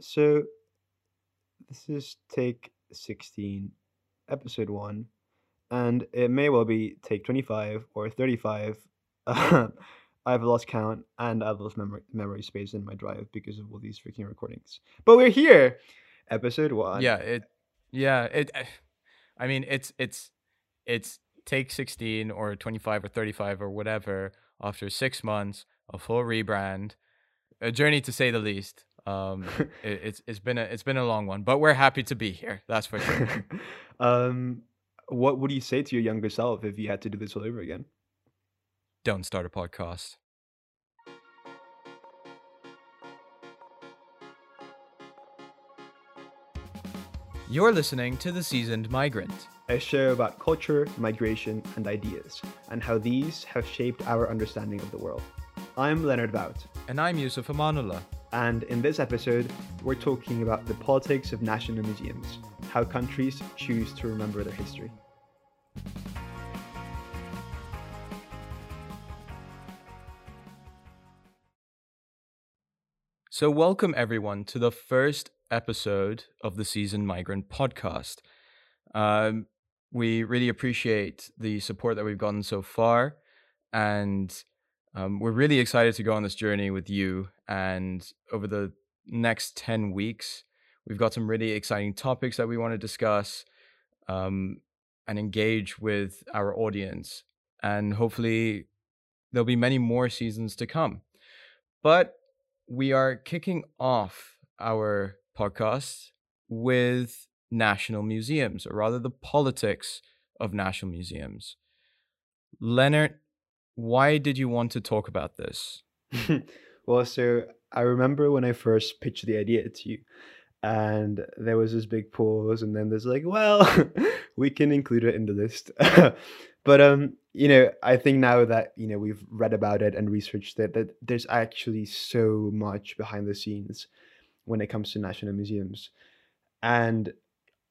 So this is take 16, episode 1, and it may well be take 25 or 35. I've lost count and I've lost memory, memory space in my drive because of all these freaking recordings. But we're here, episode 1. Yeah, it yeah, it I mean, it's it's it's take 16 or 25 or 35 or whatever after 6 months, a full rebrand, a journey to say the least. Um, it, it's it's been a it's been a long one, but we're happy to be here. That's for sure. um, what would you say to your younger self if you had to do this all over again? Don't start a podcast. You're listening to The Seasoned Migrant, a show about culture, migration, and ideas, and how these have shaped our understanding of the world. I'm Leonard Bout. And I'm Yusuf Amanullah. And in this episode, we're talking about the politics of national museums, how countries choose to remember their history. So, welcome everyone to the first episode of the Seasoned Migrant podcast. Um, we really appreciate the support that we've gotten so far, and um, we're really excited to go on this journey with you. And over the next 10 weeks, we've got some really exciting topics that we want to discuss um, and engage with our audience. And hopefully, there'll be many more seasons to come. But we are kicking off our podcast with national museums, or rather, the politics of national museums. Leonard, why did you want to talk about this? well, so I remember when I first pitched the idea to you, and there was this big pause, and then there's like, well, we can include it in the list. but um, you know, I think now that you know we've read about it and researched it, that there's actually so much behind the scenes when it comes to national museums, and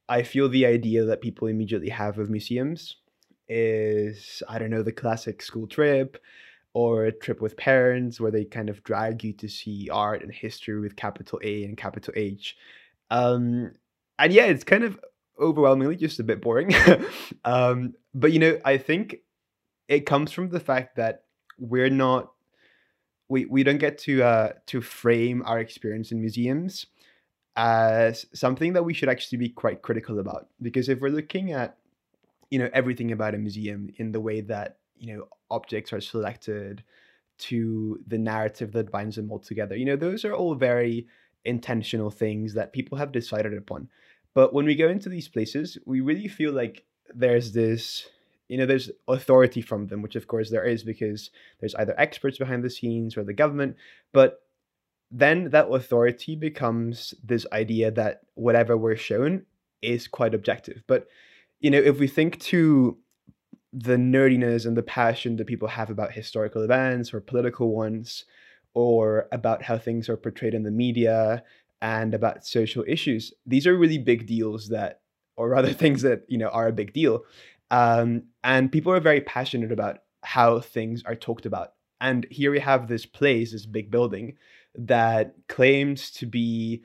I feel the idea that people immediately have of museums is I don't know the classic school trip or a trip with parents where they kind of drag you to see art and history with capital A and capital H. Um, and yeah, it's kind of overwhelmingly just a bit boring. um, but you know, I think it comes from the fact that we're not we we don't get to uh to frame our experience in museums as something that we should actually be quite critical about because if we're looking at you know everything about a museum in the way that you know objects are selected to the narrative that binds them all together. You know those are all very intentional things that people have decided upon. But when we go into these places we really feel like there's this you know there's authority from them which of course there is because there's either experts behind the scenes or the government. But then that authority becomes this idea that whatever we're shown is quite objective. But you know, if we think to the nerdiness and the passion that people have about historical events or political ones, or about how things are portrayed in the media and about social issues, these are really big deals that, or rather, things that you know are a big deal. Um, and people are very passionate about how things are talked about. And here we have this place, this big building, that claims to be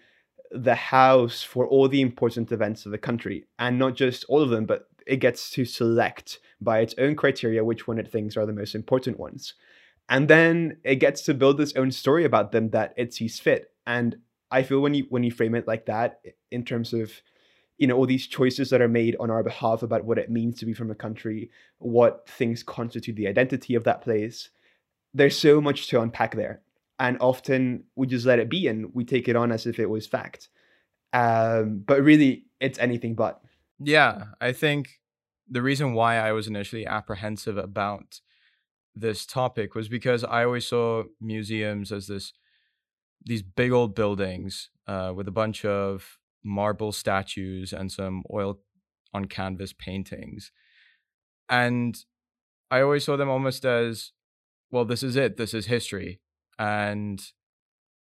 the house for all the important events of the country, and not just all of them, but it gets to select by its own criteria which one it thinks are the most important ones. And then it gets to build its own story about them that it sees fit. And I feel when you when you frame it like that, in terms of you know all these choices that are made on our behalf about what it means to be from a country, what things constitute the identity of that place, there's so much to unpack there and often we just let it be and we take it on as if it was fact um, but really it's anything but yeah i think the reason why i was initially apprehensive about this topic was because i always saw museums as this these big old buildings uh, with a bunch of marble statues and some oil on canvas paintings and i always saw them almost as well this is it this is history and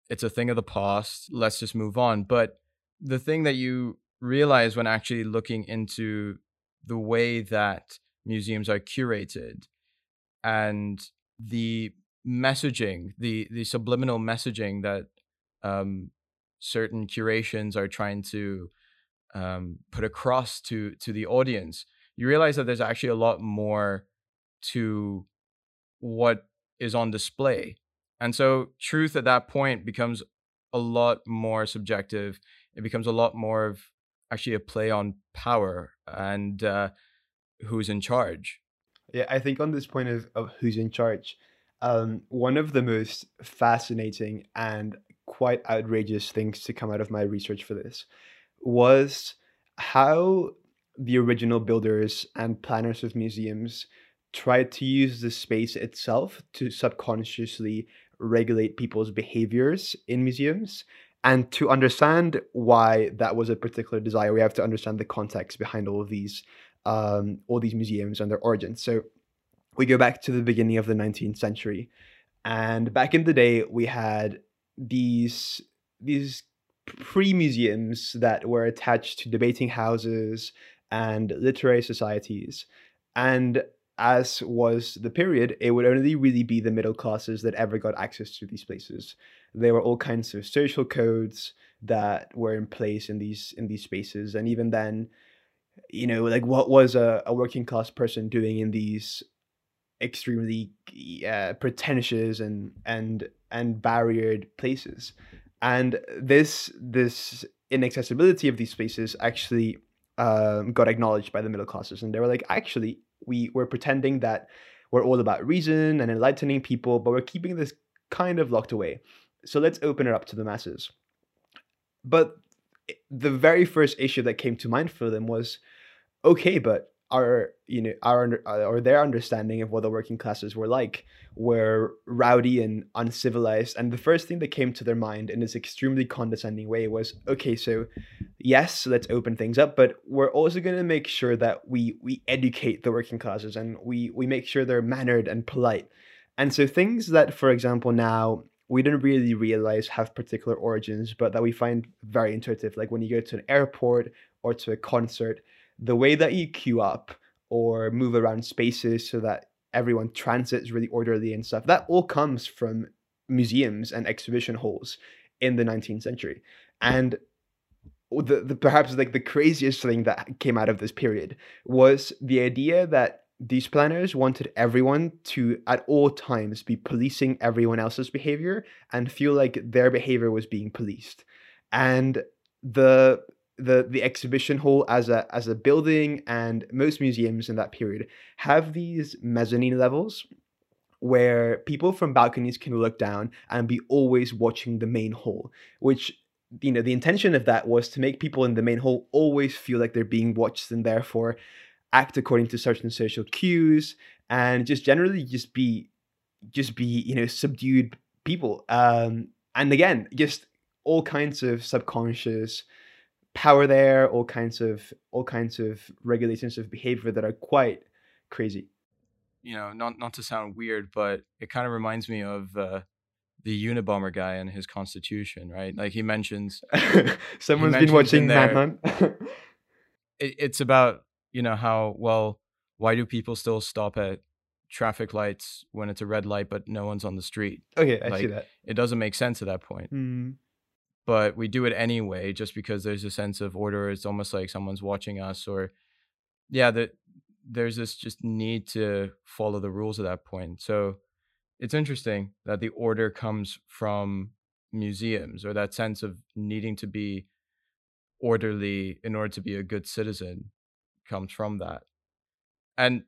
it's a thing of the past. Let's just move on. But the thing that you realize when actually looking into the way that museums are curated and the messaging, the the subliminal messaging that um, certain curations are trying to um, put across to to the audience, you realize that there's actually a lot more to what is on display. And so truth at that point becomes a lot more subjective. It becomes a lot more of actually a play on power and uh, who's in charge. Yeah, I think on this point of, of who's in charge, um, one of the most fascinating and quite outrageous things to come out of my research for this was how the original builders and planners of museums tried to use the space itself to subconsciously regulate people's behaviors in museums. And to understand why that was a particular desire, we have to understand the context behind all of these, um, all these museums and their origins. So we go back to the beginning of the 19th century, and back in the day, we had these these pre museums that were attached to debating houses and literary societies. And as was the period, it would only really be the middle classes that ever got access to these places. There were all kinds of social codes that were in place in these in these spaces, and even then, you know, like what was a, a working class person doing in these extremely uh, pretentious and and and barriered places? And this this inaccessibility of these spaces actually um, got acknowledged by the middle classes, and they were like, actually, we were pretending that we're all about reason and enlightening people, but we're keeping this kind of locked away. So let's open it up to the masses. But the very first issue that came to mind for them was, okay, but our you know our or their understanding of what the working classes were like were rowdy and uncivilized and the first thing that came to their mind in this extremely condescending way was okay so yes let's open things up but we're also going to make sure that we we educate the working classes and we we make sure they're mannered and polite and so things that for example now we didn't really realize have particular origins but that we find very intuitive like when you go to an airport or to a concert the way that you queue up or move around spaces so that everyone transits really orderly and stuff, that all comes from museums and exhibition halls in the 19th century. And the, the perhaps like the craziest thing that came out of this period was the idea that these planners wanted everyone to at all times be policing everyone else's behavior and feel like their behavior was being policed. And the the the exhibition hall as a as a building and most museums in that period have these mezzanine levels where people from balconies can look down and be always watching the main hall which you know the intention of that was to make people in the main hall always feel like they're being watched and therefore act according to certain social cues and just generally just be just be you know subdued people um and again just all kinds of subconscious power there, all kinds of all kinds of regulations of behavior that are quite crazy. You know, not not to sound weird, but it kind of reminds me of uh, the Unabomber guy and his Constitution, right? Like he mentions, someone's he mentions been watching Manhunt. it, it's about you know how well why do people still stop at traffic lights when it's a red light but no one's on the street? Okay, I like, see that. It doesn't make sense at that point. Mm but we do it anyway just because there's a sense of order it's almost like someone's watching us or yeah that there's this just need to follow the rules at that point so it's interesting that the order comes from museums or that sense of needing to be orderly in order to be a good citizen comes from that and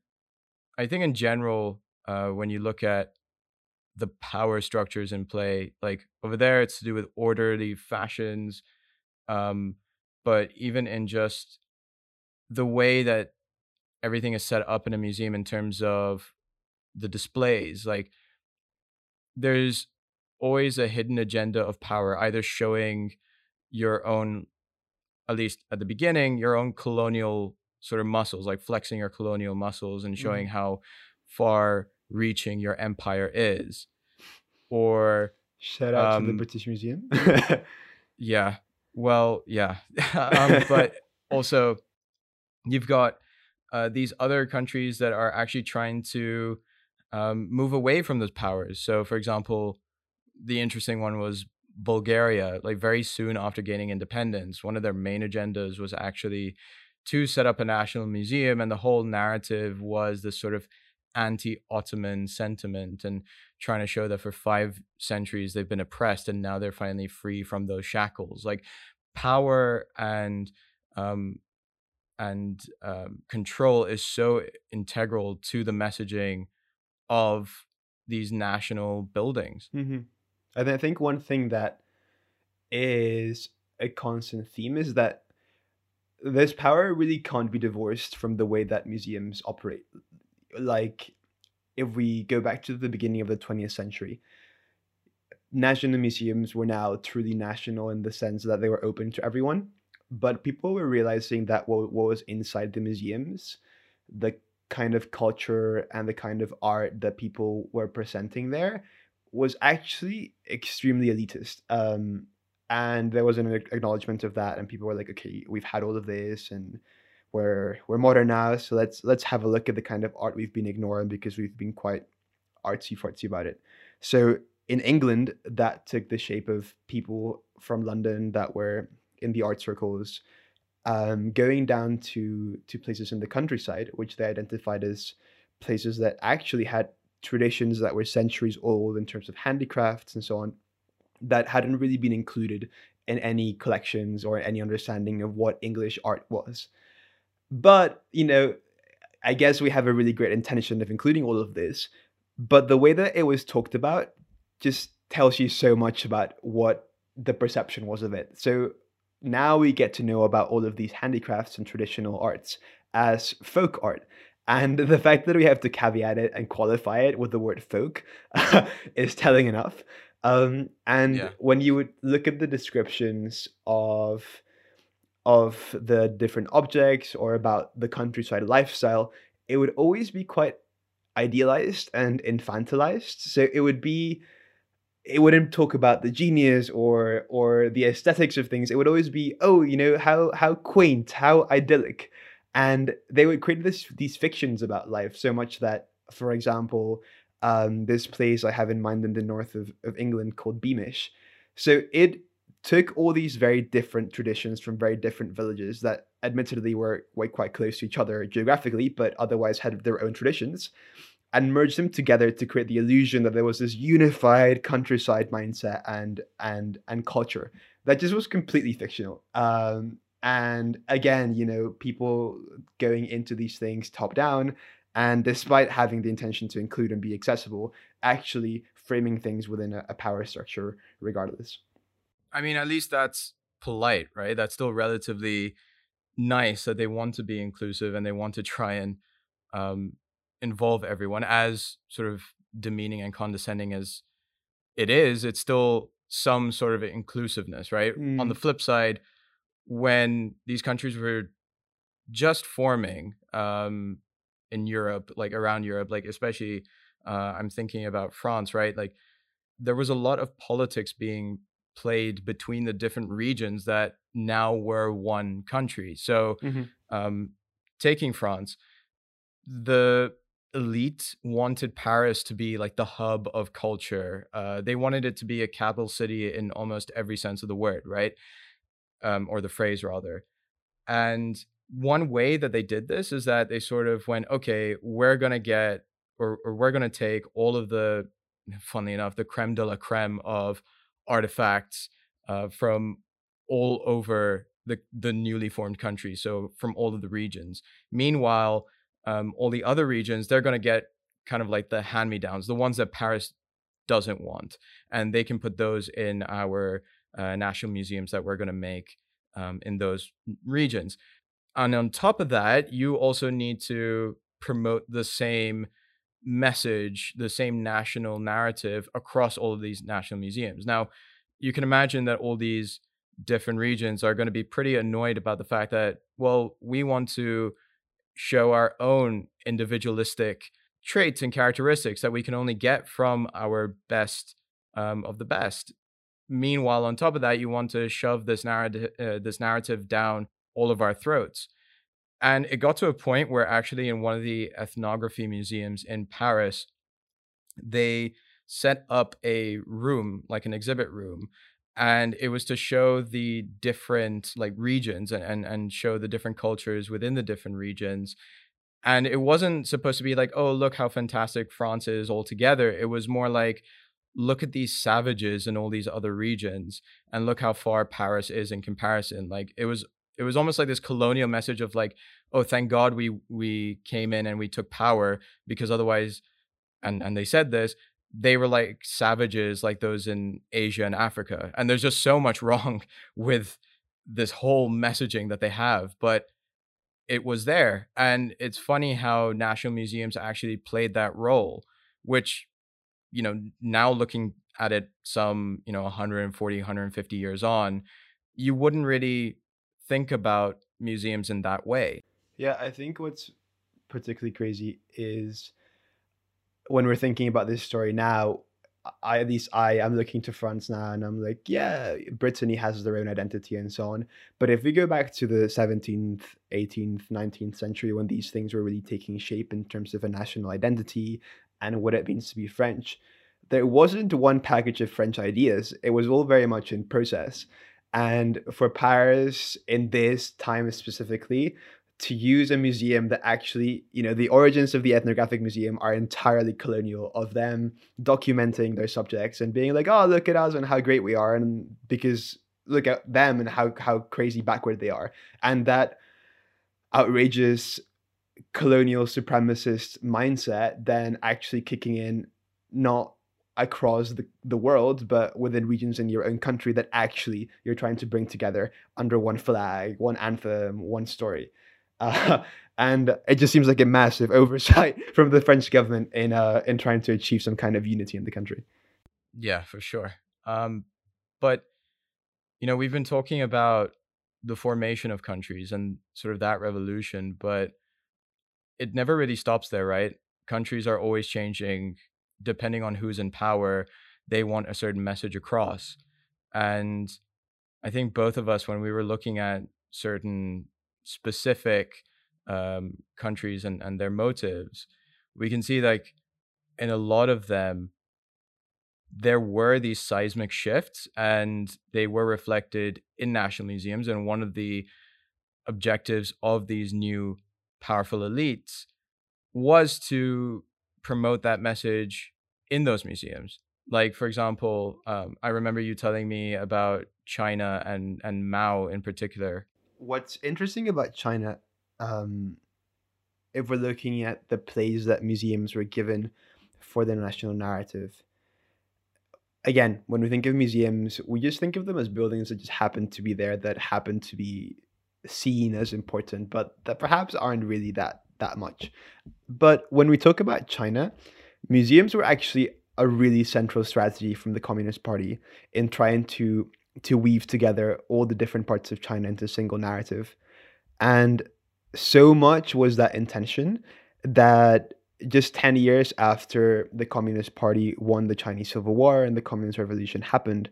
i think in general uh, when you look at the power structures in play. Like over there, it's to do with orderly fashions. Um, but even in just the way that everything is set up in a museum in terms of the displays, like there's always a hidden agenda of power, either showing your own, at least at the beginning, your own colonial sort of muscles, like flexing your colonial muscles and showing mm. how far reaching your empire is. Or shout out um, to the um, british museum. Yeah. Well yeah. Um, but also you've got uh, these other countries that are actually trying to um, move away from those powers. So for example the interesting one was Bulgaria, like very soon after gaining independence, one of their main agendas was actually to set up a national museum, and the whole narrative was this sort of anti-Ottoman sentiment and trying to show that for five centuries they've been oppressed and now they're finally free from those shackles. Like power and um, and um, control is so integral to the messaging of these national buildings. Mm-hmm. And I think one thing that is a constant theme is that this power really can't be divorced from the way that museums operate. Like, if we go back to the beginning of the 20th century, national museums were now truly national in the sense that they were open to everyone. But people were realizing that what, what was inside the museums, the kind of culture and the kind of art that people were presenting there, was actually extremely elitist. Um, and there was an acknowledgement of that, and people were like, "Okay, we've had all of this, and we're we're modern now, so let's let's have a look at the kind of art we've been ignoring because we've been quite artsy fartsy about it." So in England, that took the shape of people from London that were in the art circles, um, going down to to places in the countryside, which they identified as places that actually had traditions that were centuries old in terms of handicrafts and so on, that hadn't really been included in any collections or any understanding of what English art was. But, you know, I guess we have a really great intention of including all of this, but the way that it was talked about just tells you so much about what the perception was of it. So now we get to know about all of these handicrafts and traditional arts as folk art. And the fact that we have to caveat it and qualify it with the word folk is telling enough. Um, and yeah. when you would look at the descriptions of of the different objects or about the countryside lifestyle, it would always be quite idealized and infantilized. So it would be it wouldn't talk about the genius or or the aesthetics of things. It would always be, oh, you know, how how quaint, how idyllic. And they would create this these fictions about life so much that, for example, um, this place I have in mind in the north of, of England called Beamish. So it took all these very different traditions from very different villages that admittedly were quite, quite close to each other geographically, but otherwise had their own traditions, and merged them together to create the illusion that there was this unified countryside mindset and and and culture that just was completely fictional. Um, and again, you know, people going into these things top down and despite having the intention to include and be accessible, actually framing things within a, a power structure regardless. I mean, at least that's polite, right? That's still relatively nice that they want to be inclusive and they want to try and um, involve everyone as sort of demeaning and condescending as it is it's still some sort of inclusiveness right mm. on the mm. flip side when these countries were just forming um, in Europe, like around Europe, like especially uh, I'm thinking about France, right? Like there was a lot of politics being played between the different regions that now were one country. So, mm-hmm. um, taking France, the elite wanted Paris to be like the hub of culture. Uh, they wanted it to be a capital city in almost every sense of the word, right? Um, or the phrase rather. And one way that they did this is that they sort of went, okay, we're gonna get or, or we're gonna take all of the, funnily enough, the creme de la creme of artifacts uh, from all over the the newly formed country, so from all of the regions. Meanwhile, um, all the other regions they're gonna get kind of like the hand me downs, the ones that Paris doesn't want, and they can put those in our uh, national museums that we're gonna make um, in those regions and on top of that, you also need to promote the same message, the same national narrative across all of these national museums. Now, you can imagine that all these different regions are going to be pretty annoyed about the fact that, well, we want to show our own individualistic traits and characteristics that we can only get from our best um, of the best. Meanwhile, on top of that, you want to shove this narrative, uh, this narrative down all of our throats. And it got to a point where actually in one of the ethnography museums in Paris, they set up a room, like an exhibit room, and it was to show the different like regions and, and and show the different cultures within the different regions. And it wasn't supposed to be like oh look how fantastic france is all together it was more like look at these savages in all these other regions and look how far paris is in comparison. Like it was it was almost like this colonial message of like oh thank god we we came in and we took power because otherwise and and they said this they were like savages like those in Asia and Africa. And there's just so much wrong with this whole messaging that they have, but it was there. And it's funny how national museums actually played that role, which, you know, now looking at it some, you know, 140, 150 years on, you wouldn't really think about museums in that way. Yeah, I think what's particularly crazy is when we're thinking about this story now, I at least I am looking to France now and I'm like, yeah, Brittany has their own identity and so on. But if we go back to the 17th, 18th, 19th century when these things were really taking shape in terms of a national identity and what it means to be French, there wasn't one package of French ideas. It was all very much in process. And for Paris in this time specifically, to use a museum that actually, you know, the origins of the ethnographic museum are entirely colonial of them documenting their subjects and being like, oh, look at us and how great we are. And because look at them and how, how crazy backward they are. And that outrageous colonial supremacist mindset then actually kicking in not across the, the world, but within regions in your own country that actually you're trying to bring together under one flag, one anthem, one story. Uh, and it just seems like a massive oversight from the French government in uh, in trying to achieve some kind of unity in the country. Yeah, for sure. Um, but you know, we've been talking about the formation of countries and sort of that revolution, but it never really stops there, right? Countries are always changing depending on who's in power. They want a certain message across, and I think both of us, when we were looking at certain specific um, countries and, and their motives, we can see like in a lot of them, there were these seismic shifts and they were reflected in national museums. And one of the objectives of these new powerful elites was to promote that message in those museums. Like, for example, um, I remember you telling me about China and, and Mao in particular what's interesting about China, um, if we're looking at the plays that museums were given for the national narrative, again, when we think of museums, we just think of them as buildings that just happen to be there, that happen to be seen as important, but that perhaps aren't really that that much. But when we talk about China, museums were actually a really central strategy from the Communist Party in trying to to weave together all the different parts of China into a single narrative. And so much was that intention that just 10 years after the Communist Party won the Chinese Civil War and the Communist Revolution happened,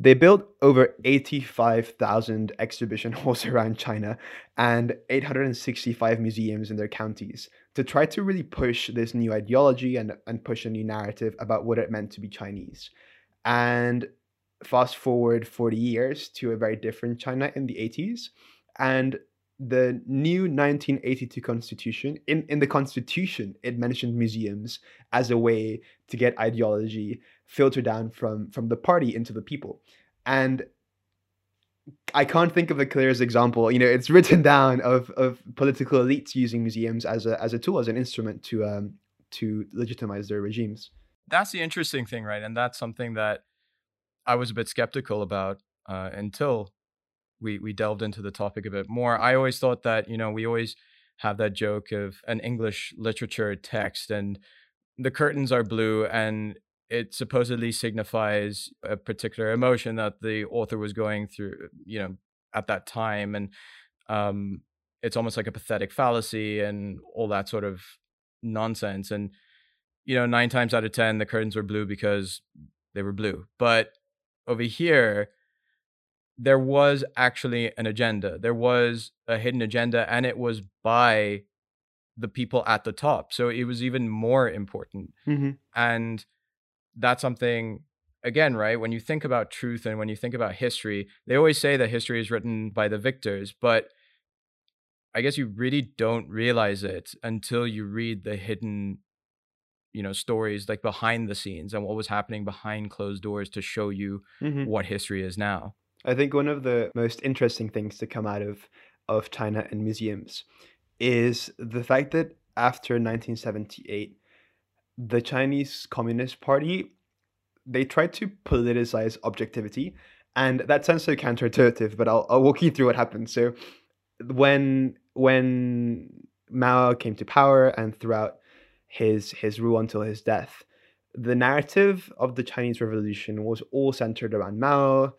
they built over 85,000 exhibition halls around China and 865 museums in their counties to try to really push this new ideology and, and push a new narrative about what it meant to be Chinese. And fast forward 40 years to a very different China in the 80s. And the new 1982 constitution, in, in the constitution, it mentioned museums as a way to get ideology filtered down from, from the party into the people. And I can't think of a clearest example. You know, it's written down of, of political elites using museums as a, as a tool, as an instrument to um, to legitimize their regimes. That's the interesting thing, right? And that's something that I was a bit skeptical about uh, until we we delved into the topic a bit more. I always thought that you know we always have that joke of an English literature text and the curtains are blue and it supposedly signifies a particular emotion that the author was going through you know at that time and um, it's almost like a pathetic fallacy and all that sort of nonsense and you know nine times out of ten the curtains were blue because they were blue but over here there was actually an agenda there was a hidden agenda and it was by the people at the top so it was even more important mm-hmm. and that's something again, right, when you think about truth and when you think about history, they always say that history is written by the victors, but I guess you really don't realize it until you read the hidden you know stories like behind the scenes and what was happening behind closed doors to show you mm-hmm. what history is now. I think one of the most interesting things to come out of of China and museums is the fact that after 1978 the Chinese Communist Party they tried to politicize objectivity and that sounds so counterintuitive but I'll, I'll walk you through what happened. So when when Mao came to power and throughout his his rule until his death, the narrative of the Chinese Revolution was all centered around Mao,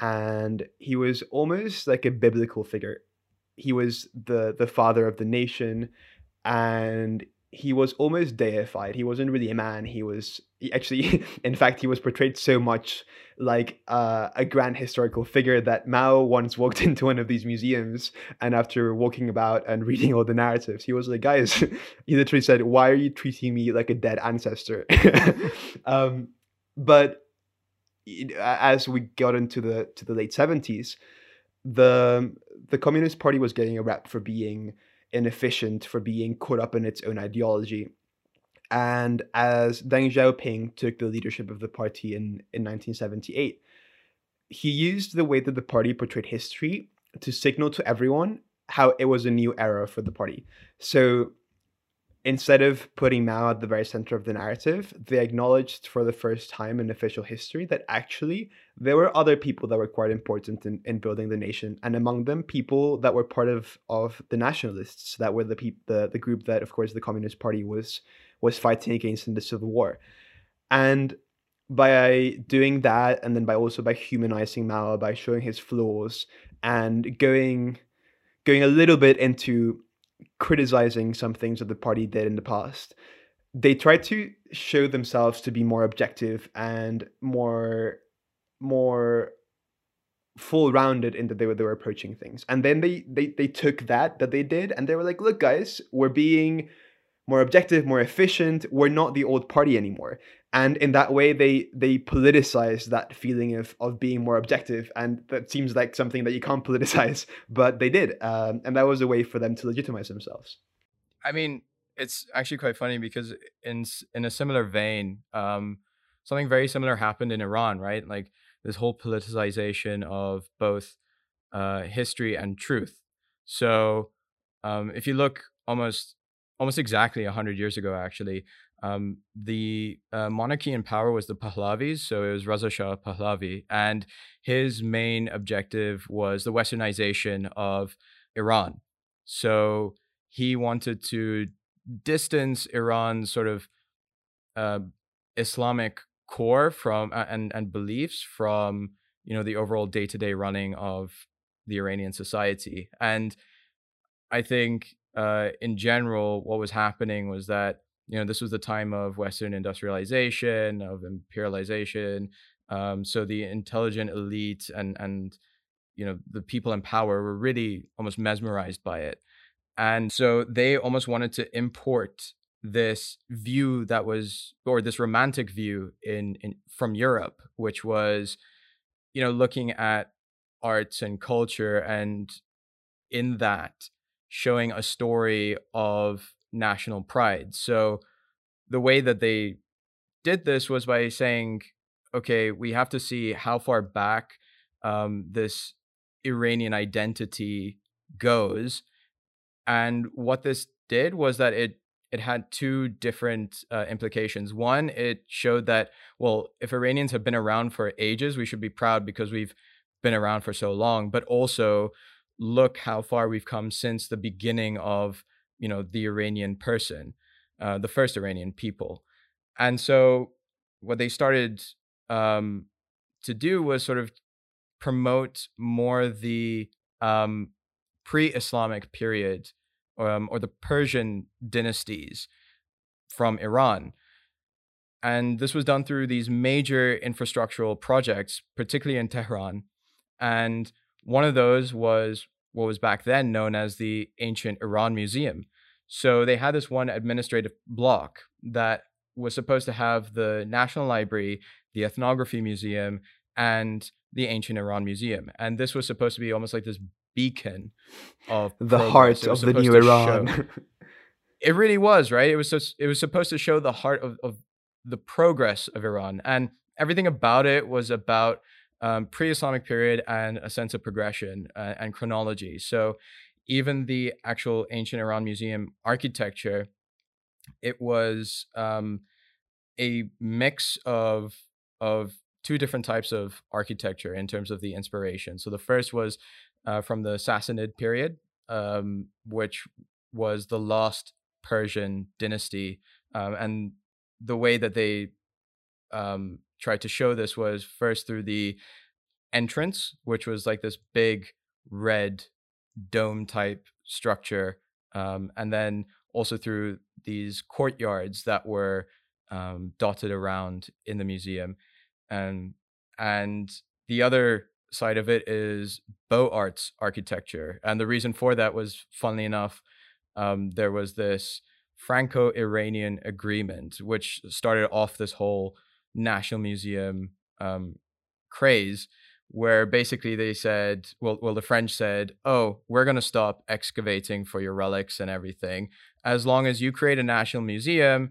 and he was almost like a biblical figure. He was the the father of the nation, and he was almost deified. He wasn't really a man. He was he actually, in fact, he was portrayed so much like uh, a grand historical figure that Mao once walked into one of these museums, and after walking about and reading all the narratives, he was like, "Guys," he literally said, "Why are you treating me like a dead ancestor?" um, but as we got into the to the late seventies, the the Communist Party was getting a rap for being inefficient, for being caught up in its own ideology. And as Deng Xiaoping took the leadership of the party in, in 1978, he used the way that the party portrayed history to signal to everyone how it was a new era for the party. So instead of putting Mao at the very center of the narrative, they acknowledged for the first time in official history that actually there were other people that were quite important in, in building the nation, and among them people that were part of, of the nationalists, that were the, peop- the the group that, of course, the Communist Party was was fighting against in the Civil War, and by doing that, and then by also by humanizing Mao, by showing his flaws, and going going a little bit into criticizing some things that the party did in the past, they tried to show themselves to be more objective and more more full rounded in that they were they were approaching things. And then they they they took that that they did and they were like, look guys, we're being more objective, more efficient. We're not the old party anymore. And in that way, they they politicize that feeling of of being more objective, and that seems like something that you can't politicize, but they did, um, and that was a way for them to legitimize themselves. I mean, it's actually quite funny because in in a similar vein, um, something very similar happened in Iran, right? Like this whole politicization of both uh, history and truth. So, um, if you look almost almost exactly 100 years ago, actually, um, the uh, monarchy in power was the Pahlavis. So it was Reza Shah Pahlavi. And his main objective was the westernization of Iran. So he wanted to distance Iran's sort of uh, Islamic core from uh, and and beliefs from you know the overall day to day running of the Iranian society. And I think uh, in general, what was happening was that you know this was the time of Western industrialization, of imperialization. Um, so the intelligent elite and and you know the people in power were really almost mesmerized by it, and so they almost wanted to import this view that was or this romantic view in, in from Europe, which was you know looking at arts and culture and in that showing a story of national pride. So the way that they did this was by saying, okay, we have to see how far back um, this Iranian identity goes. And what this did was that it it had two different uh, implications. One, it showed that well, if Iranians have been around for ages, we should be proud because we've been around for so long. But also, look how far we've come since the beginning of you know the Iranian person, uh, the first Iranian people, and so what they started um, to do was sort of promote more the um, pre-Islamic period um, or the Persian dynasties from Iran. And this was done through these major infrastructural projects, particularly in Tehran. And one of those was what was back then known as the Ancient Iran Museum. So they had this one administrative block that was supposed to have the National Library, the Ethnography Museum, and the Ancient Iran Museum. And this was supposed to be almost like this beacon of the progress. heart of the new Iran. show- it really was right it was just, it was supposed to show the heart of, of the progress of iran and everything about it was about um, pre-islamic period and a sense of progression uh, and chronology. So even the actual ancient iran museum architecture it was um, a mix of of two different types of architecture in terms of the inspiration. So the first was uh, from the sassanid period um, which was the last Persian dynasty, um, and the way that they um, tried to show this was first through the entrance, which was like this big red dome type structure, um, and then also through these courtyards that were um, dotted around in the museum, and and the other side of it is Beaux Arts architecture, and the reason for that was, funnily enough, um, there was this Franco-Iranian agreement, which started off this whole National Museum um, craze, where basically they said, well, well, the French said, "Oh, we're going to stop excavating for your relics and everything as long as you create a national museum."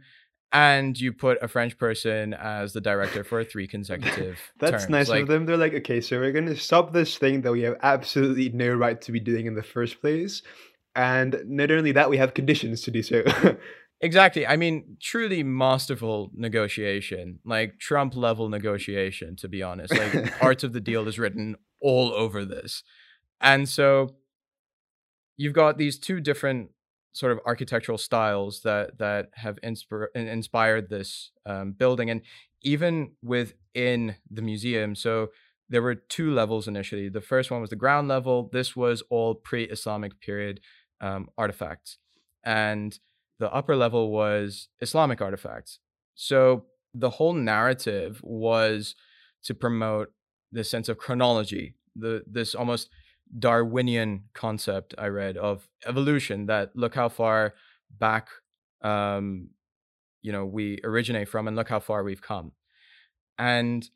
And you put a French person as the director for three consecutive. That's terms. nice Like, of them. They're like, okay, so we're gonna stop this thing that we have absolutely no right to be doing in the first place, and not only that, we have conditions to do so. Exactly. I mean, truly masterful negotiation, like Trump level negotiation, to be honest. Like, Art of the Deal is written all over this. And so you've got these two different sort of architectural styles that that have inspir- inspired this um, building and even within the museum so there were two levels initially the first one was the ground level this was all pre-islamic period um, artifacts and the upper level was Islamic artifacts. So the whole narrative was to promote the sense of chronology, the this almost Darwinian concept I read of evolution. That look how far back, um, you know, we originate from, and look how far we've come. And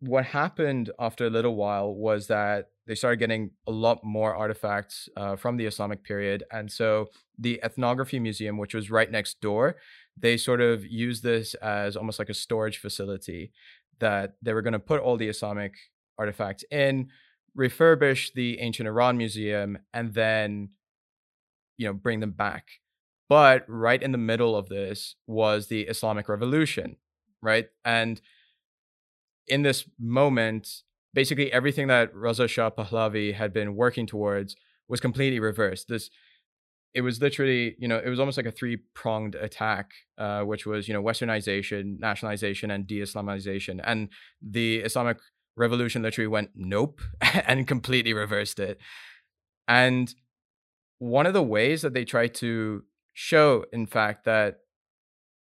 what happened after a little while was that they started getting a lot more artifacts uh, from the Islamic period. And so the Ethnography Museum, which was right next door, they sort of used this as almost like a storage facility that they were going to put all the Islamic artifacts in, refurbish the Ancient Iran Museum, and then, you know, bring them back. But right in the middle of this was the Islamic Revolution, right? And in this moment, basically everything that Reza Shah Pahlavi had been working towards was completely reversed. This it was literally, you know, it was almost like a three-pronged attack, uh, which was, you know, westernization, nationalization, and de-Islamization. And the Islamic Revolution literally went nope and completely reversed it. And one of the ways that they tried to show, in fact, that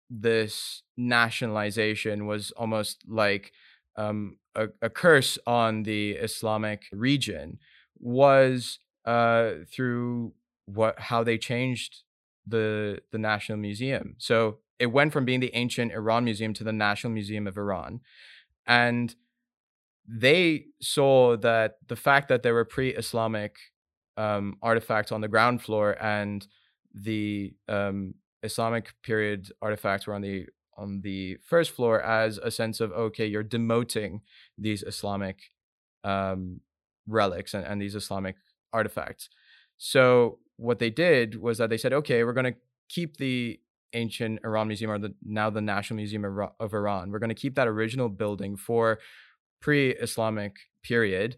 this nationalization was almost like um, a, a, curse on the Islamic region was uh, through what how they changed the the National Museum. So it went from being the ancient Iran Museum to the National Museum of Iran, and they saw that the fact that there were pre-Islamic um, artifacts on the ground floor and the um, Islamic period artifacts were on the on the first floor as a sense of okay, you're demoting these Islamic um, relics and, and these Islamic artifacts. So what they did was that they said, okay, we're going to keep the ancient Iran Museum or the now the National Museum of Iran. We're going to keep that original building for pre-Islamic period,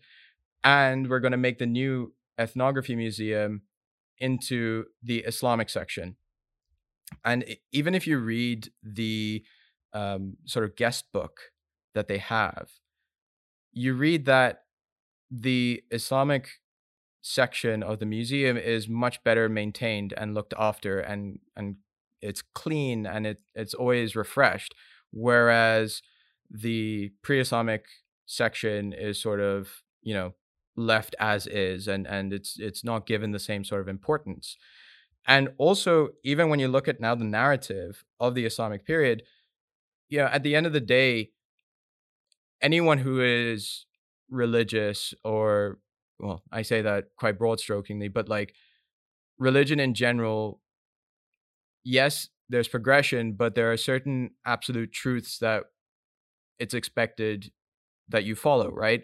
and we're going to make the new ethnography museum into the Islamic section. And even if you read the um, sort of guest book that they have, you read that the Islamic section of the museum is much better maintained and looked after and and it's clean and it it's always refreshed whereas the pre-islamic section is sort of you know left as is and and it's it's not given the same sort of importance and also even when you look at now the narrative of the islamic period you know at the end of the day anyone who is religious or well, I say that quite broad strokingly, but like religion in general, yes, there's progression, but there are certain absolute truths that it's expected that you follow, right?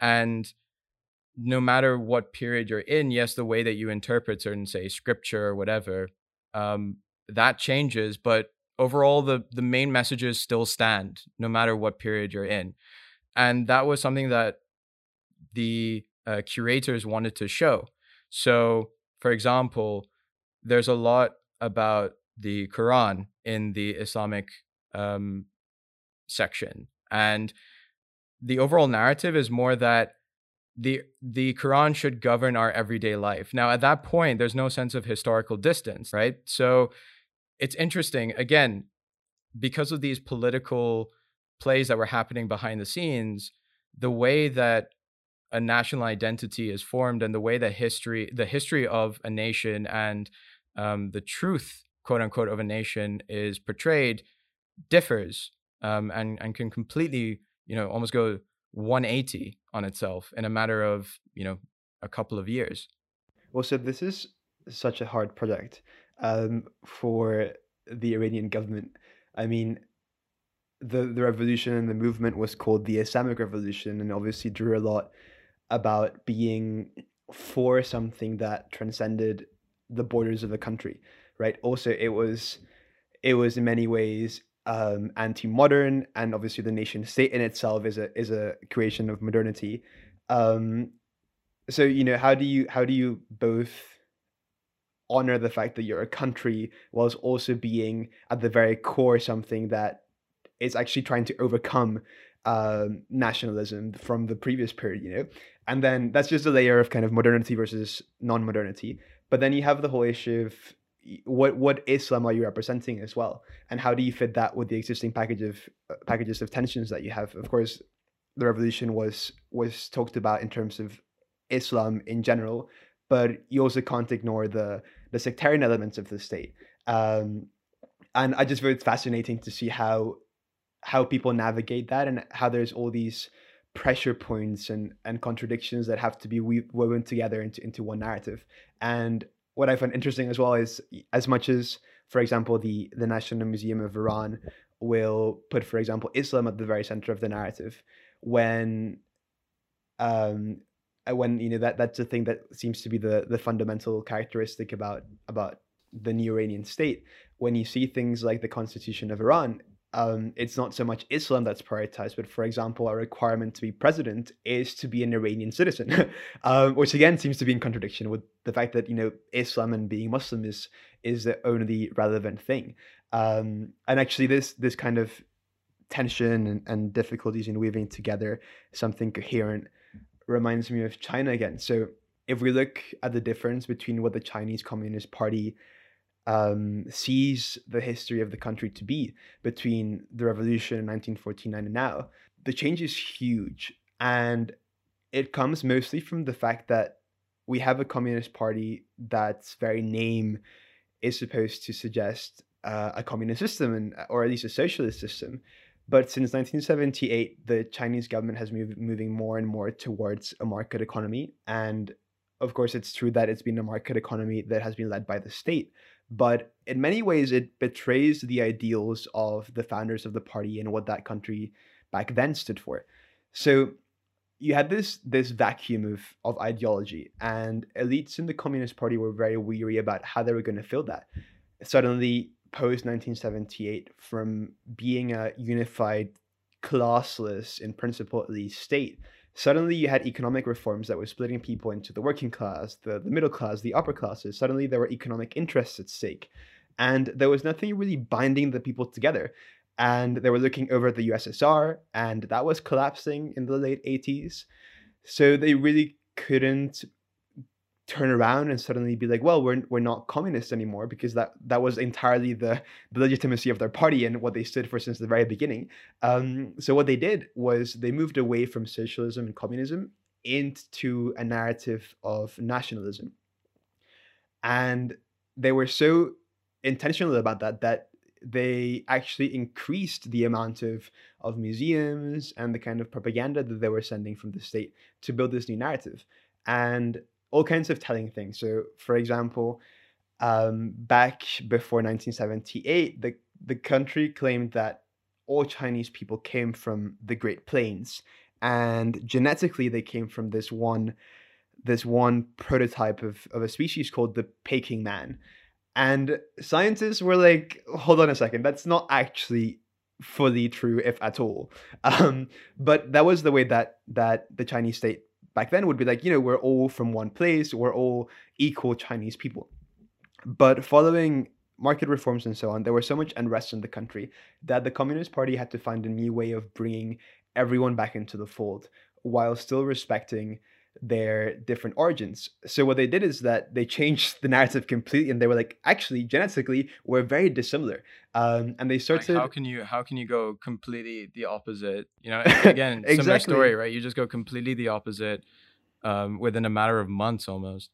And no matter what period you're in, yes, the way that you interpret certain, say, scripture or whatever, um, that changes, but overall, the the main messages still stand, no matter what period you're in, and that was something that the uh, curators wanted to show. So, for example, there's a lot about the Quran in the Islamic um, section, and the overall narrative is more that the the Quran should govern our everyday life. Now, at that point, there's no sense of historical distance, right? So, it's interesting again because of these political plays that were happening behind the scenes. The way that a national identity is formed and the way that history the history of a nation and um, the truth quote unquote of a nation is portrayed differs um, and and can completely you know almost go 180 on itself in a matter of you know a couple of years well so this is such a hard project um, for the iranian government i mean the the revolution and the movement was called the islamic revolution and obviously drew a lot about being for something that transcended the borders of the country, right? Also, it was it was in many ways um, anti-modern, and obviously the nation state in itself is a is a creation of modernity. Um, so you know, how do you how do you both honor the fact that you're a country whilst also being at the very core something that is actually trying to overcome um, nationalism from the previous period, you know? And then that's just a layer of kind of modernity versus non-modernity. But then you have the whole issue of what what Islam are you representing as well, and how do you fit that with the existing package of uh, packages of tensions that you have? Of course, the revolution was was talked about in terms of Islam in general, but you also can't ignore the the sectarian elements of the state. Um, and I just find it fascinating to see how how people navigate that and how there's all these pressure points and and contradictions that have to be woven together into into one narrative. And what I find interesting as well is as much as, for example, the the National Museum of Iran will put, for example, Islam at the very center of the narrative, when um uh, when you know that that's the thing that seems to be the the fundamental characteristic about about the new Iranian state. When you see things like the Constitution of Iran, um, it's not so much Islam that's prioritized, but for example, a requirement to be president is to be an Iranian citizen, um, which again seems to be in contradiction with the fact that you know Islam and being Muslim is is the only relevant thing. Um, and actually, this this kind of tension and, and difficulties in weaving together something coherent reminds me of China again. So if we look at the difference between what the Chinese Communist Party um, sees the history of the country to be between the revolution in 1949 and now, the change is huge. And it comes mostly from the fact that we have a communist party that's very name is supposed to suggest uh, a communist system and or at least a socialist system. But since 1978, the Chinese government has moved moving more and more towards a market economy. And of course, it's true that it's been a market economy that has been led by the state but in many ways it betrays the ideals of the founders of the party and what that country back then stood for. So you had this this vacuum of of ideology and elites in the communist party were very weary about how they were going to fill that. Suddenly post 1978 from being a unified classless in principle at least state Suddenly, you had economic reforms that were splitting people into the working class, the, the middle class, the upper classes. Suddenly, there were economic interests at stake. And there was nothing really binding the people together. And they were looking over the USSR, and that was collapsing in the late 80s. So they really couldn't turn around and suddenly be like, well, we're we're not communists anymore because that that was entirely the, the legitimacy of their party and what they stood for since the very beginning. Um, so what they did was they moved away from socialism and communism into a narrative of nationalism, and they were so intentional about that that they actually increased the amount of of museums and the kind of propaganda that they were sending from the state to build this new narrative and all kinds of telling things so for example um, back before 1978 the the country claimed that all chinese people came from the great plains and genetically they came from this one this one prototype of, of a species called the Peking man. And scientists were like, hold on a second, that's not actually fully true, if at all. Um, but that was the way that that the Chinese state back then would be like, you know, we're all from one place, we're all equal Chinese people. But following market reforms and so on, there was so much unrest in the country that the Communist Party had to find a new way of bringing everyone back into the fold while still respecting their different origins. So what they did is that they changed the narrative completely, and they were like, actually, genetically, we're very dissimilar. Um, and they started. Like how can you how can you go completely the opposite? You know, again, exactly. similar story, right? You just go completely the opposite um, within a matter of months, almost.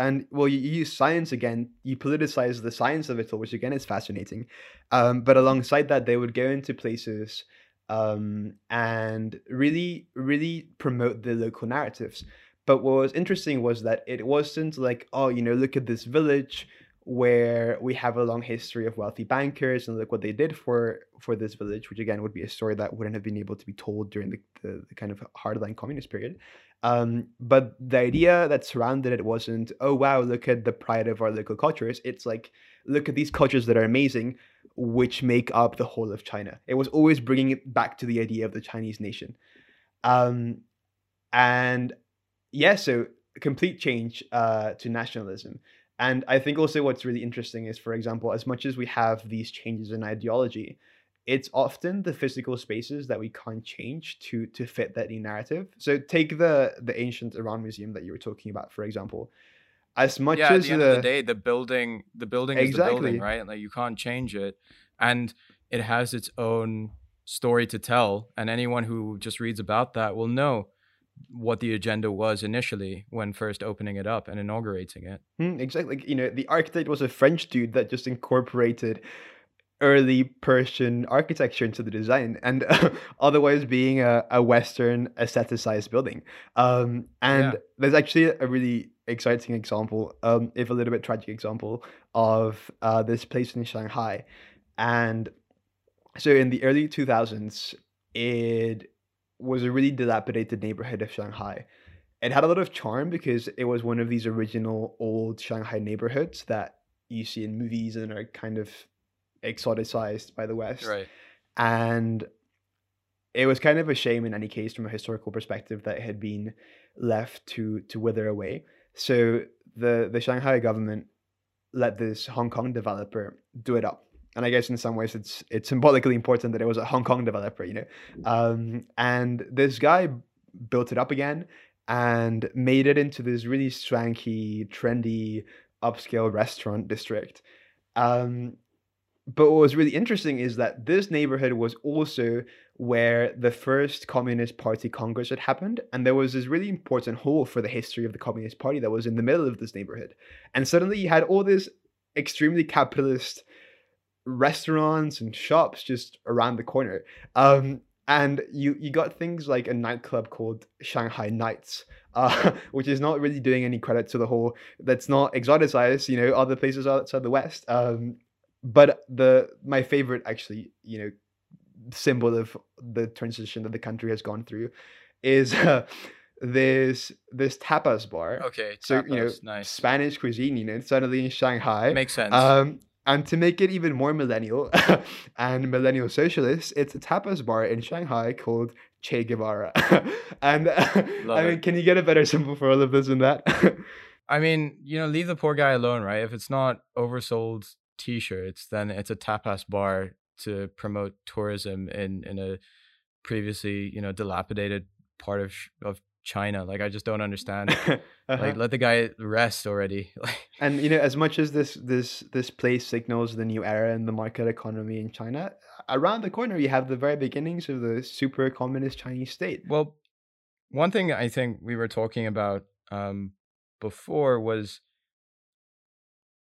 And well, you, you use science again. You politicize the science of it all, which again is fascinating. Um, but alongside that, they would go into places um, and really, really promote the local narratives. But what was interesting was that it wasn't like, oh, you know, look at this village where we have a long history of wealthy bankers and look what they did for for this village, which again would be a story that wouldn't have been able to be told during the, the, the kind of hardline communist period. Um, but the idea that surrounded it wasn't, oh wow, look at the pride of our local cultures. It's like, look at these cultures that are amazing which make up the whole of China. It was always bringing it back to the idea of the Chinese nation. Um, and yeah, so complete change uh, to nationalism. And I think also what's really interesting is, for example, as much as we have these changes in ideology, it's often the physical spaces that we can't change to to fit that new narrative. So take the the ancient Iran museum that you were talking about, for example as much yeah, as at the end the, of the day, the building, the building exactly. is the building, right? Like you can't change it, and it has its own story to tell. And anyone who just reads about that will know what the agenda was initially when first opening it up and inaugurating it. Mm, exactly. You know, the architect was a French dude that just incorporated early Persian architecture into the design, and uh, otherwise being a, a Western aestheticized building. Um, and yeah. there's actually a really exciting example, um, if a little bit tragic example, of uh, this place in Shanghai. And so in the early 2000s, it was a really dilapidated neighborhood of Shanghai. It had a lot of charm because it was one of these original old Shanghai neighborhoods that you see in movies and are kind of exoticized by the West. Right. And it was kind of a shame in any case from a historical perspective that it had been left to to wither away. So the the Shanghai government let this Hong Kong developer do it up. And I guess in some ways it's it's symbolically important that it was a Hong Kong developer, you know. Um, and this guy built it up again and made it into this really swanky, trendy, upscale restaurant district. Um, but what was really interesting is that this neighborhood was also where the first Communist Party Congress had happened. And there was this really important hole for the history of the Communist Party that was in the middle of this neighborhood. And suddenly you had all this extremely capitalist restaurants and shops just around the corner. Um, and you you got things like a nightclub called Shanghai Nights, uh, which is not really doing any credit to the whole. That's not exoticized, you know, other places outside the West. Um, but the my favorite actually you know symbol of the transition that the country has gone through is uh, this this tapas bar okay tapas, so you know nice. spanish cuisine you know suddenly in shanghai makes sense um and to make it even more millennial and millennial socialist, it's a tapas bar in Shanghai called Che Guevara. and I mean, it. can you get a better symbol for all of this than that? I mean, you know, leave the poor guy alone, right? If it's not oversold t-shirts, then it's a tapas bar to promote tourism in in a previously you know dilapidated part of of China. Like I just don't understand. uh-huh. Like let the guy rest already. and you know, as much as this this this place signals the new era in the market economy in China, around the corner you have the very beginnings of the super communist Chinese state. Well, one thing I think we were talking about um, before was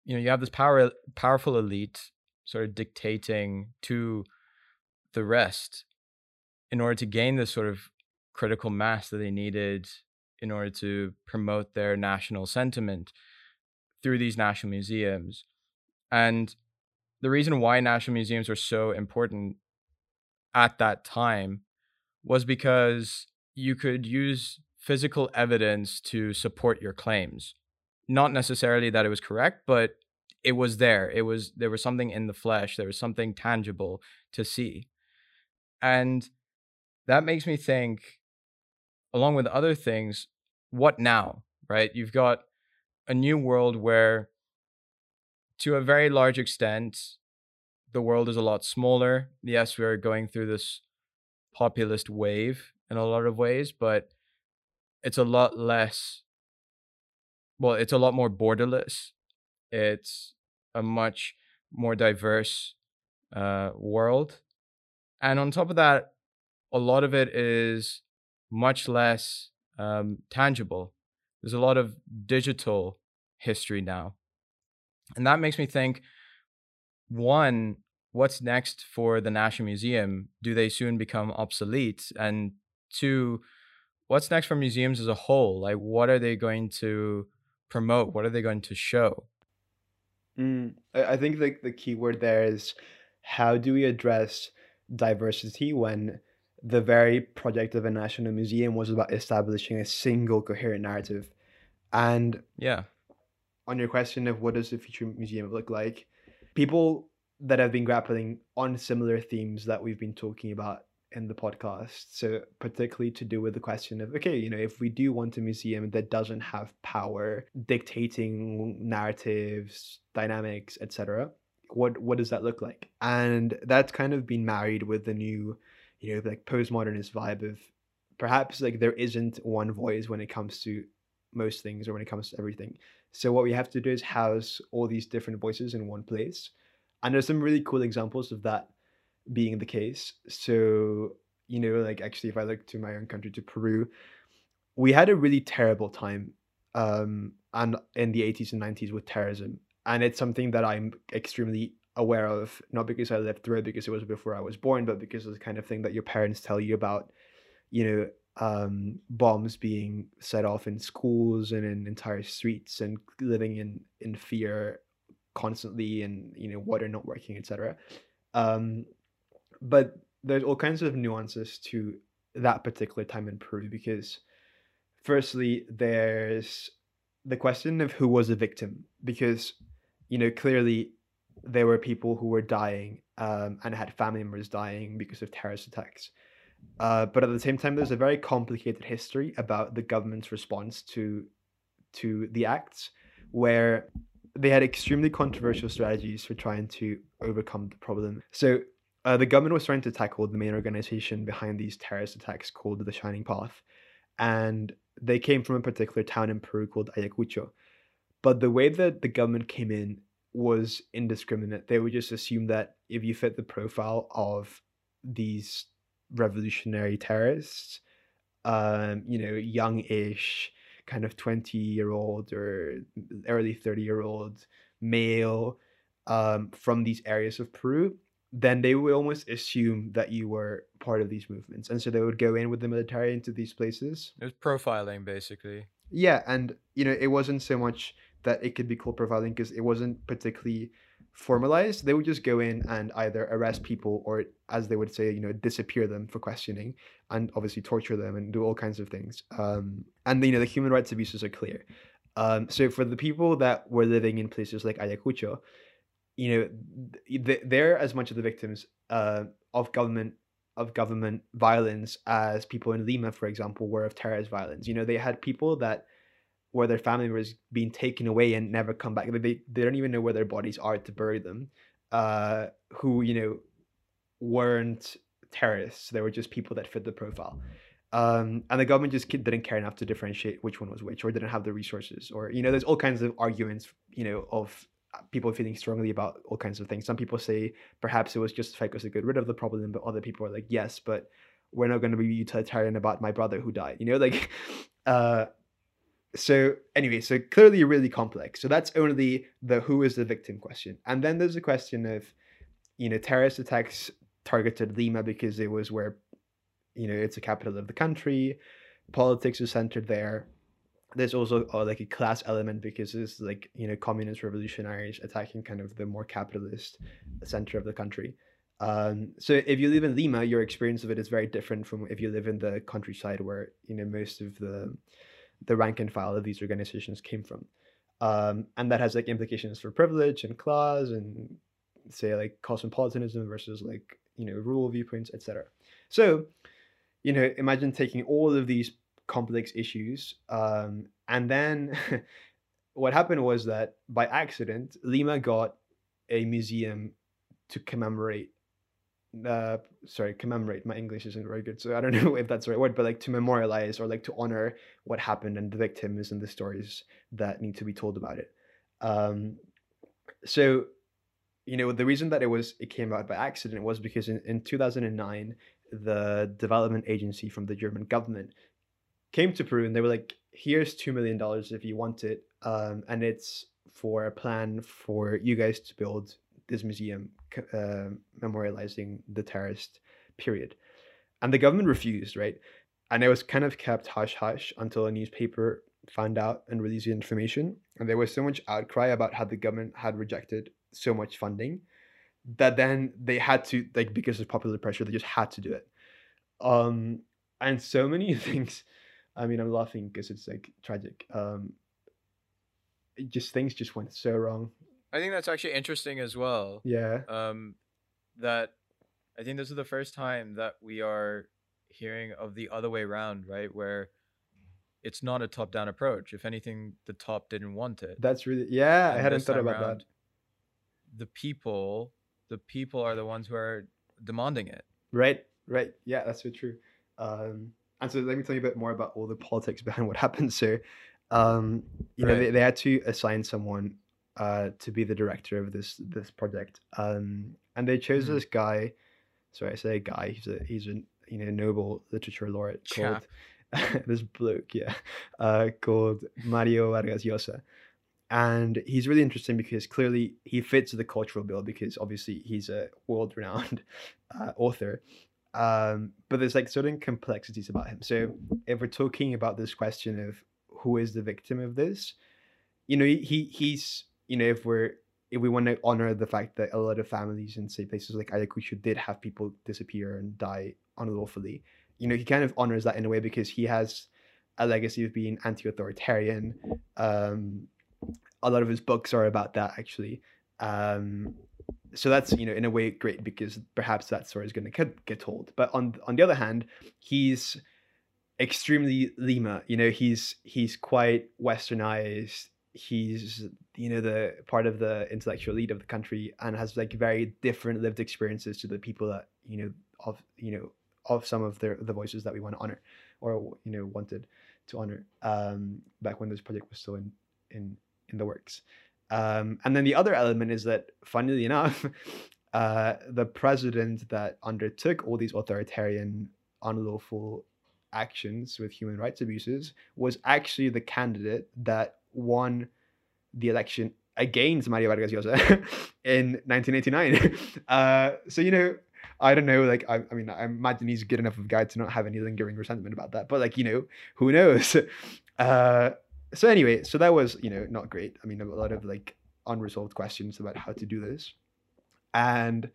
you know you have this power powerful elite sort of dictating to the rest in order to gain this sort of critical mass that they needed in order to promote their national sentiment through these national museums. And the reason why national museums were so important at that time was because you could use physical evidence to support your claims. Not necessarily that it was correct, but it was there. It was there was something in the flesh, there was something tangible to see. And that makes me think along with other things, what now, right? You've got a new world where to a very large extent the world is a lot smaller. Yes, we're going through this populist wave in a lot of ways, but it's a lot less well, it's a lot more borderless. It's a much more diverse uh, world. And on top of that, a lot of it is much less um, tangible. There's a lot of digital history now. And that makes me think one, what's next for the National Museum? Do they soon become obsolete? And two, what's next for museums as a whole? Like, what are they going to promote? What are they going to show? Mm, I think the, the key word there is how do we address diversity when the very project of a national museum was about establishing a single coherent narrative. And yeah, on your question of what does the future museum look like, people that have been grappling on similar themes that we've been talking about in the podcast. So, particularly to do with the question of okay, you know, if we do want a museum that doesn't have power dictating narratives, dynamics, etc., what what does that look like? And that's kind of been married with the new, you know, like postmodernist vibe of perhaps like there isn't one voice when it comes to most things or when it comes to everything. So what we have to do is house all these different voices in one place. And there's some really cool examples of that being the case. So, you know, like actually, if I look to my own country, to Peru, we had a really terrible time um, and in the 80s and 90s with terrorism. And it's something that I'm extremely aware of, not because I lived through it, because it was before I was born, but because it's the kind of thing that your parents tell you about, you know, um, bombs being set off in schools and in entire streets and living in, in fear constantly and, you know, water not working, etc. Um, but there's all kinds of nuances to that particular time in Peru because firstly there's the question of who was a victim because you know clearly there were people who were dying um, and had family members dying because of terrorist attacks. Uh, but at the same time there's a very complicated history about the government's response to to the acts where they had extremely controversial strategies for trying to overcome the problem. So uh, the government was trying to tackle the main organization behind these terrorist attacks called the Shining Path, and they came from a particular town in Peru called Ayacucho. But the way that the government came in was indiscriminate. They would just assume that if you fit the profile of these revolutionary terrorists, um, you know, young-ish, kind of twenty-year-old or early thirty-year-old male um, from these areas of Peru, then they would almost assume that you were part of these movements. And so they would go in with the military into these places. It was profiling, basically. Yeah. And, you know, it wasn't so much that it could be called profiling because it wasn't particularly formalized. They would just go in and either arrest people or, as they would say, you know, disappear them for questioning and obviously torture them and do all kinds of things. Um, and, you know, the human rights abuses are clear. Um, so for the people that were living in places like Ayacucho, you know they're as much of the victims uh, of government of government violence as people in Lima, for example, were of terrorist violence. You know, they had people that where their family was being taken away and never come back. They they don't even know where their bodies are to bury them. Uh, who you know weren't terrorists. They were just people that fit the profile. Um, and the government just didn't care enough to differentiate which one was which, or didn't have the resources, or you know, there's all kinds of arguments, you know, of people feeling strongly about all kinds of things. Some people say perhaps it was justified because to get rid of the problem, but other people are like, yes, but we're not going to be utilitarian about my brother who died. You know, like, uh, so anyway, so clearly really complex. So that's only the who is the victim question, and then there's a question of you know, terrorist attacks targeted Lima because it was where, you know, it's the capital of the country. Politics is centered there. There's also uh, like a class element because it's like you know communist revolutionaries attacking kind of the more capitalist center of the country. Um, so if you live in Lima, your experience of it is very different from if you live in the countryside where you know most of the the rank and file of these organizations came from. Um, and that has like implications for privilege and class and say like cosmopolitanism versus like you know rural viewpoints, etc. So, you know, imagine taking all of these complex issues, um, and then what happened was that by accident, Lima got a museum to commemorate uh sorry commemorate my english isn't very good so i don't know if that's the right word but like to memorialize or like to honor what happened and the victims and the stories that need to be told about it. Um so you know the reason that it was it came out by accident was because in, in 2009 the development agency from the german government came to peru and they were like here's two million dollars if you want it um, and it's for a plan for you guys to build this museum uh, memorializing the terrorist period. And the government refused right? And it was kind of kept hush hush until a newspaper found out and released the information. And there was so much outcry about how the government had rejected so much funding that then they had to like because of popular pressure they just had to do it. Um and so many things i mean i'm laughing because it's like tragic um just things just went so wrong I think that's actually interesting as well. yeah Um, that I think this is the first time that we are hearing of the other way around, right? Where it's not a top-down approach. If anything, the top didn't want it. that's really yeah i hadn't thought about around, that The people, the people are the ones who are demanding it. Right, right. Yeah, that's so true. Um, and so let me tell you a bit more about all the politics behind what happened. So, um, you know, they, they had to assign someone uh, to be the director of this this project, um, and they chose Mhm. this guy. Sorry, I say guy. He's a he's a you know Nobel literature laureate called this bloke, yeah, uh, called Mario Vargas Llosa. And he's really interesting because clearly he fits the cultural bill because obviously he's a world renowned uh, author. Um, but there's like certain complexities about him. So if we're talking about this question of who is the victim of this, you know, he, he he's you know if we're if we want to honor the fact that a lot of families in say places like Ayacucho did have people disappear and die unlawfully, you know, he kind of honors that in a way because he has a legacy of being anti-authoritarian. Um, a lot of his books are about that actually. Um, so that's you know in a way great because perhaps that story is going to get, told. But on on the other hand, he's extremely Lima. You know, he's he's quite westernized. He's you know the part of the intellectual elite of the country and has like very different lived experiences to the people that you know of you know of some of the the voices that we want to honor or you know wanted to honor um back when this project was still in in in the works um and then the other element is that funnily enough uh the president that undertook all these authoritarian unlawful actions with human rights abuses was actually the candidate that won the election against Mario Vargas Llosa in 1989. Uh, so you know, I don't know. Like, I, I mean, I imagine he's good enough of a guy to not have any lingering resentment about that. But like, you know, who knows? Uh, so anyway, so that was you know not great. I mean, a lot of like unresolved questions about how to do this, and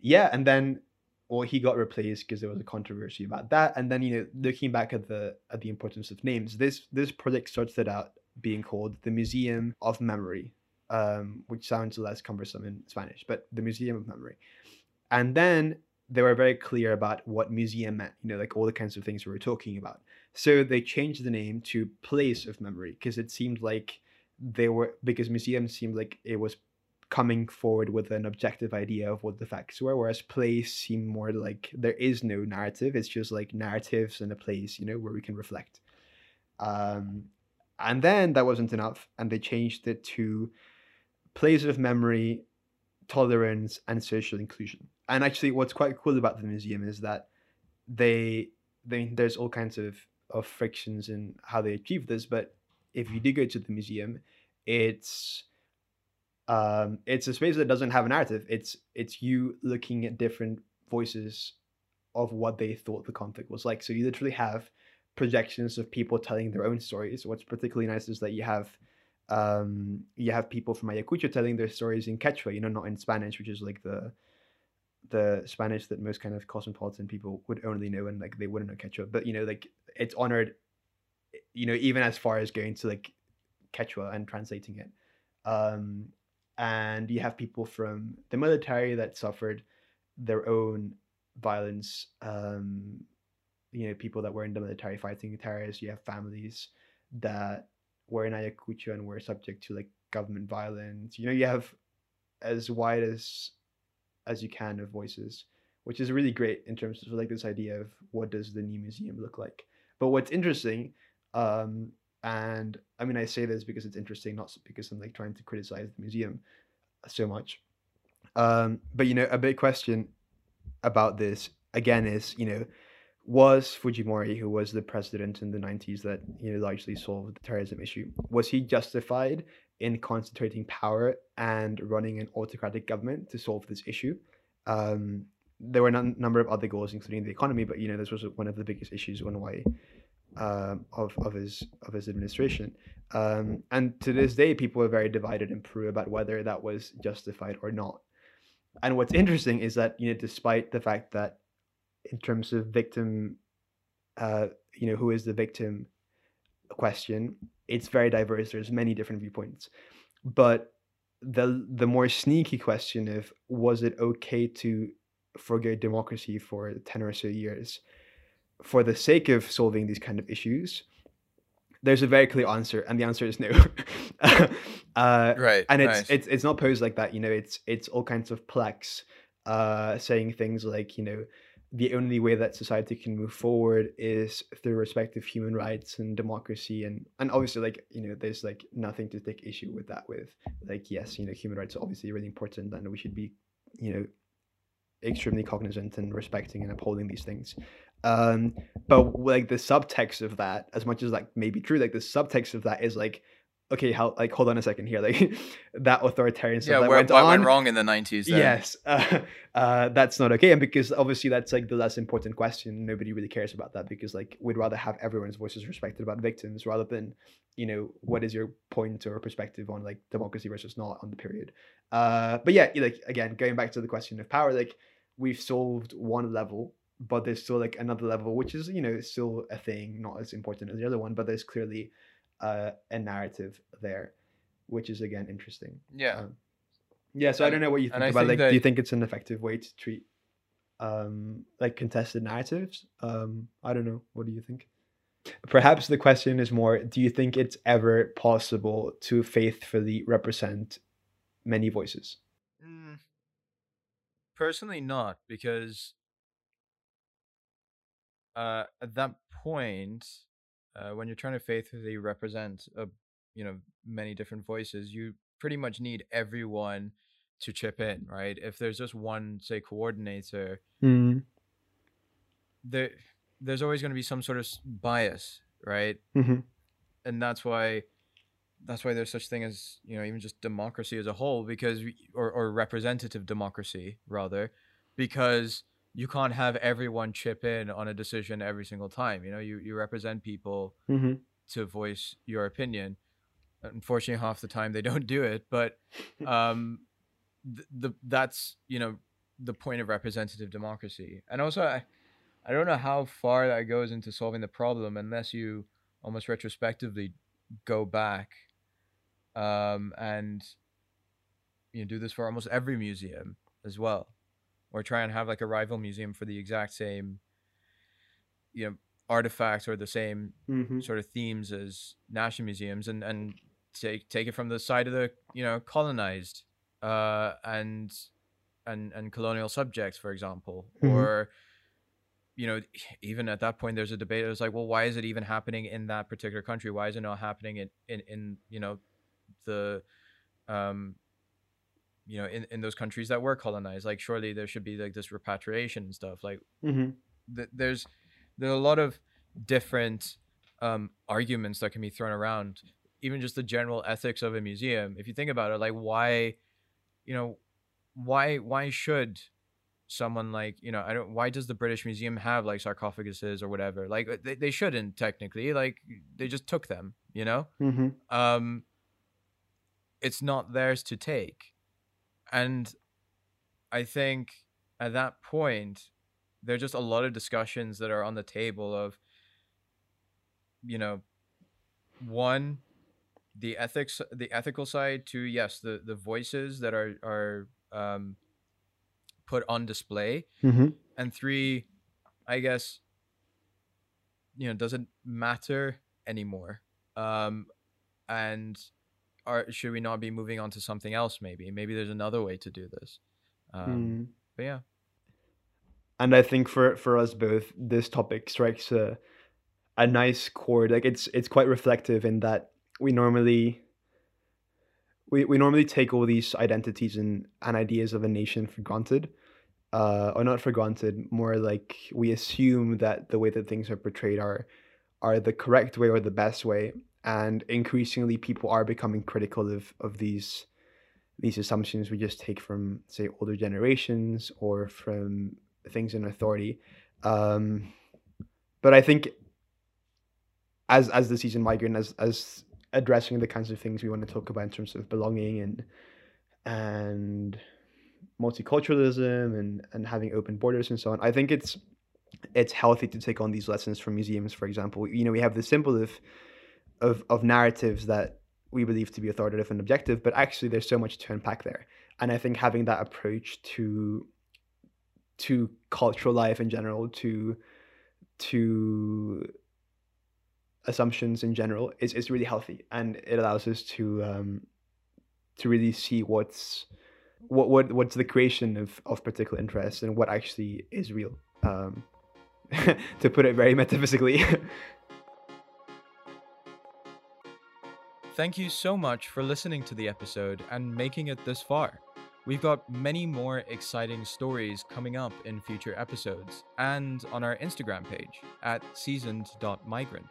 yeah, and then well, he got replaced because there was a controversy about that. And then you know, looking back at the at the importance of names, this this project started out being called the Museum of Memory, um, which sounds less cumbersome in Spanish, but the Museum of Memory. And then they were very clear about what museum meant, you know, like all the kinds of things we were talking about. So they changed the name to Place of Memory because it seemed like they were because museum seemed like it was coming forward with an objective idea of what the facts were, whereas place seemed more like there is no narrative. It's just like narratives and a place, you know, where we can reflect. Um, and then that wasn't enough, and they changed it to place of memory, tolerance, and social inclusion. And actually, what's quite cool about the museum is that they, they there's all kinds of of frictions in how they achieve this, but if you do go to the museum, it's um, it's a space that doesn't have a narrative. It's it's you looking at different voices of what they thought the conflict was like. So you literally have projections of people telling their own stories. What's particularly nice is that you have um, you have people from Ayacucho telling their stories in Quechua, you know, not in Spanish, which is like the the Spanish that most kind of cosmopolitan people would only know and like they wouldn't know Quechua. But you know, like it's honored, you know, even as far as going to like Quechua and translating it. Um, and you have people from the military that suffered their own violence. Um, you know, people that were in the military fighting terrorists. You have families that were in Ayacucho and were subject to like government violence. You know, you have as wide as as you can of voices, which is really great in terms of like this idea of what does the new museum look like. But what's interesting, um, and I mean I say this because it's interesting, not because I'm like trying to criticize the museum so much. Um, but you know, a big question about this again is, you know, was Fujimori, who was the president in the 90s that you know largely solved the terrorism issue, was he justified in concentrating power and running an autocratic government to solve this issue? Um, there were a number of other goals, including the economy, but you know this was one of the biggest issues one way um, of of his of his administration. Um, and to this day, people are very divided in Peru about whether that was justified or not. And what's interesting is that you know, despite the fact that in terms of victim, uh, you know, who is the victim question, it's very diverse. There's many different viewpoints, but the the more sneaky question of was it okay to forget democracy for ten or so years for the sake of solving these kind of issues? There's a very clear answer, and the answer is no. uh, right, and it's it's it's not posed like that. You know, it's it's all kinds of plex, uh, saying things like you know the only way that society can move forward is through respect of human rights and democracy and and obviously like you know there's like nothing to take issue with that with. Like yes you know human rights are obviously really important and we should be you know extremely cognizant and respecting and upholding these things. Um but like the subtext of that as much as like maybe true like the subtext of that is like okay, how like hold on a second here, like that authoritarian stuff yeah, that where, went on, went wrong in the nineties? Yes, uh, uh, that's not okay, and because obviously that's like the less important question. Nobody really cares about that because like we'd rather have everyone's voices respected about victims rather than you know what is your point or perspective on like democracy versus not on the period. Uh, but yeah, like again, going back to the question of power, like we've solved one level but there's still like another level which is you know still a thing not as important as the other one but there's clearly uh, a narrative there, which is again interesting. Yeah. Um, yeah. So and, I don't know what you think about. Think like, that... do you think it's an effective way to treat um, like contested narratives? Um, I don't know. What do you think? Perhaps the question is more: Do you think it's ever possible to faithfully represent many voices? Mm, personally, not because uh, at that point, uh, when you're trying to faithfully represent a you know many different voices you pretty much need everyone to chip in right if there's just one say coordinator mm. there there's always going to be some sort of bias right mm-hmm. and that's why that's why there's such thing as you know even just democracy as a whole because we, or, or representative democracy rather because you can't have everyone chip in on a decision every single time. You know, you, you represent people mm-hmm. to voice your opinion. Unfortunately, half the time they don't do it, but um, the, the that's you know the point of representative democracy. And also, I, I don't know how far that goes into solving the problem unless you almost retrospectively go back um, and you know, do this for almost every museum as well or try and have like a rival museum for the exact same you know artifacts or the same mm-hmm. sort of themes as national museums and and take take it from the side of the you know colonized uh and and and colonial subjects for example mm-hmm. or you know even at that point there's a debate it was like well why is it even happening in that particular country why is it not happening in in, in you know the um you know in, in those countries that were colonized like surely there should be like this repatriation and stuff like mm-hmm. th- there's there's a lot of different um, arguments that can be thrown around even just the general ethics of a museum if you think about it like why you know why why should someone like you know i don't why does the british museum have like sarcophaguses or whatever like they, they shouldn't technically like they just took them you know Mm-hmm. um it's not theirs to take and i think at that point there are just a lot of discussions that are on the table of you know one the ethics the ethical side to yes the the voices that are are um put on display Mm-hmm. and three i guess you know doesn't matter anymore um and are should we not be moving on to something else maybe maybe there's another way to do this um Mm. but yeah and I think for for us both, this topic strikes a a nice chord. Like it's it's quite reflective in that we normally we, we normally take all these identities and, and ideas of a nation for granted. Uh, or not for granted, more like we assume that the way that things are portrayed are are the correct way or the best way. And increasingly people are becoming critical of, of these these assumptions we just take from say older generations or from things in authority. Um, but I think as as the Seasoned Migrant, as as addressing the kinds of things we want to talk about in terms of belonging and and multiculturalism and and having open borders and so on, I think it's it's healthy to take on these lessons from museums. For example, you know, we have the symbol of of of narratives that we believe to be authoritative and objective, but actually there's so much to unpack there. And I think having that approach to to cultural life in general, to to assumptions in general, is, is really healthy, and it allows us to um, to really see what's what what what's the creation of of particular interests and what actually is real. Um, to put it very metaphysically. Thank you so much for listening to the episode and making it this far. We've got many more exciting stories coming up in future episodes and on our Instagram page at seasoned.migrant.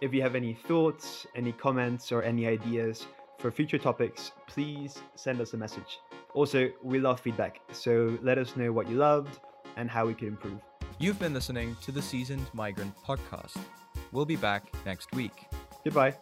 If you have any thoughts, any comments, or any ideas for future topics, please send us a message. Also, we love feedback, so let us know what you loved and how we could improve. You've been listening to the Seasoned Migrant podcast. We'll be back next week. Goodbye.